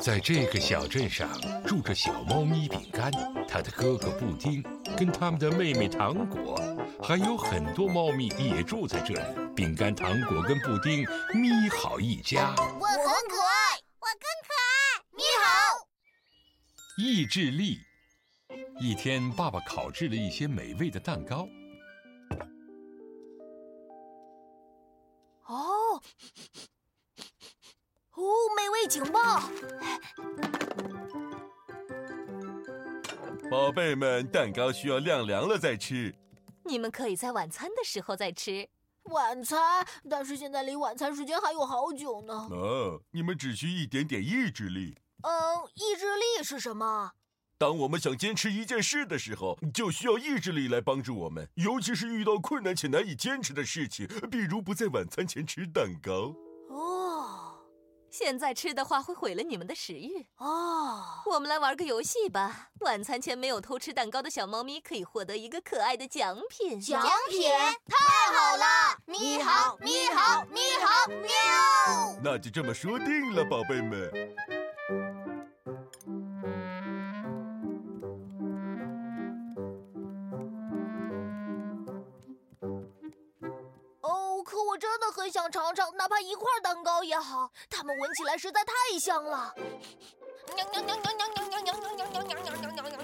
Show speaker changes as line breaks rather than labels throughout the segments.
在这个小镇上住着小猫咪饼干，它的哥哥布丁，跟他们的妹妹糖果，还有很多猫咪也住在这里。饼干、糖果跟布丁，咪好一家。
我很可爱，
我更可爱。
咪好。
意志力。一天，爸爸烤制了一些美味的蛋糕。
警报！
宝贝们，蛋糕需要晾凉了再吃。
你们可以在晚餐的时候再吃。
晚餐？但是现在离晚餐时间还有好久呢。
哦，你们只需一点点意志力。
嗯，意志力是什么？
当我们想坚持一件事的时候，就需要意志力来帮助我们，尤其是遇到困难且难以坚持的事情，比如不在晚餐前吃蛋糕。
现在吃的话会毁了你们的食欲
哦。
我们来玩个游戏吧。晚餐前没有偷吃蛋糕的小猫咪可以获得一个可爱的奖品。
奖品太好了！咪好，咪好，咪好，喵！
那就这么说定了，宝贝们。
很想尝尝，哪怕一块蛋糕也好。它们闻起来实在太香了。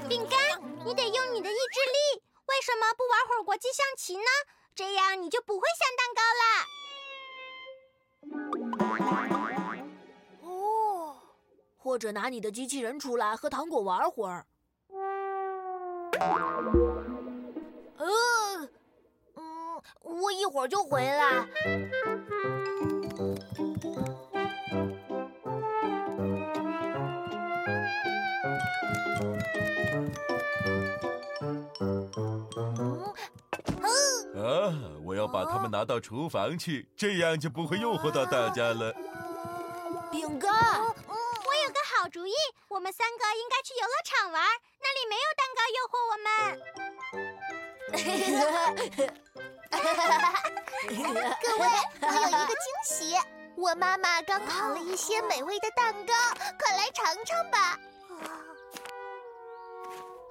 饼干，你得用你的意志力。为什么不玩会儿国际象棋呢？这样你就不会想
蛋糕了。哦，或者拿你的机器人出来和糖果玩会儿。我一会儿就回来。
啊！我要把它们拿到厨房去，这样就不会诱惑到大家了。
饼干，
我有个好主意，我们三个应该去游乐场玩，那里没有蛋糕诱惑我们。
各位，我有一个惊喜，我妈妈刚烤了一些美味的蛋糕，快来尝尝吧。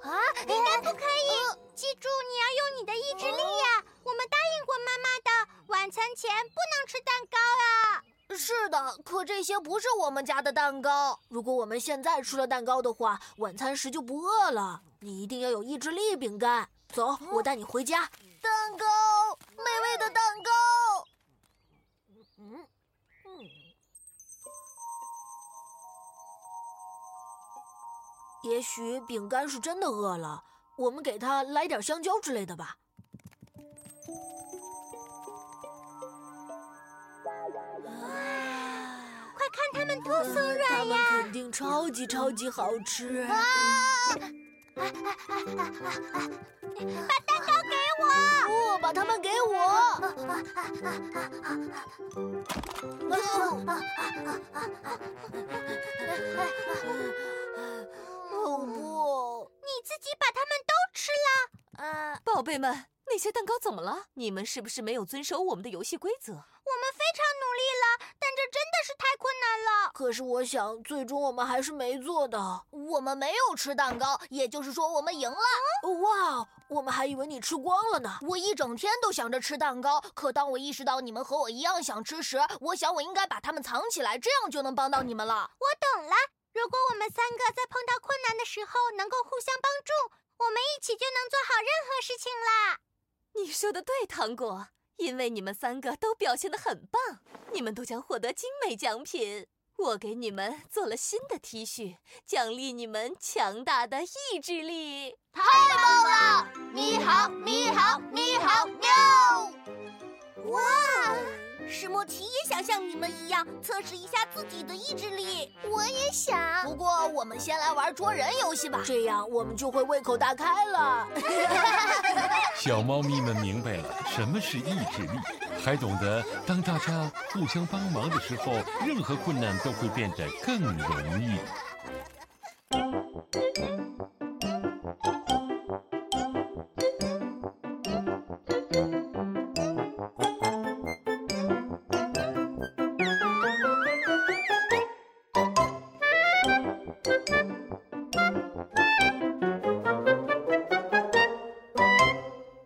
啊，应该不可以！记住，你要用你的意志力呀！我们答应过妈妈的，晚餐前不能吃蛋糕啊。
是的，可这些不是我们家的蛋糕。如果我们现在吃了蛋糕的话，晚餐时就不饿了。你一定要有意志力，饼干。走，我带你回家。蛋糕，也许饼干是真的饿了，我们给他来点香蕉之类的吧。
快看，它们多松软呀！
肯定超级超级好吃。啊！
把蛋糕给我！
不，把它们给我！哦
宝贝们，那些蛋糕怎么了？你们是不是没有遵守我们的游戏规则？我
们非常努力了，但这真的是太困难了。
可是我想，最终我们还是没做到。
我们没有吃蛋糕，也就是说我们赢了。
哇，我们还以为你吃光了呢。
我一整天都想着吃蛋糕，可当我意识到你们和我一样想吃时，我想我应该把它们藏起来，这样就能帮到你们了。
我懂了。如果我们三个在碰到困难的时候能够互相帮助，我们一起就能做好任何事情啦。
你说的对，糖果，因为你们三个都表现的很棒，你们都将获得精美奖品。我给你们做了新的 T 恤，奖励你们强大的意志力。
太棒了！咪好，咪好，咪好，喵！
哇！史莫奇也想像你们一样测试一下自己的意志力。
不过我们先来玩捉人游戏吧，这样我们就会胃口大开了。
小猫咪们明白了什么是意志力，还懂得当大家互相帮忙的时候，任何困难都会变得更容易。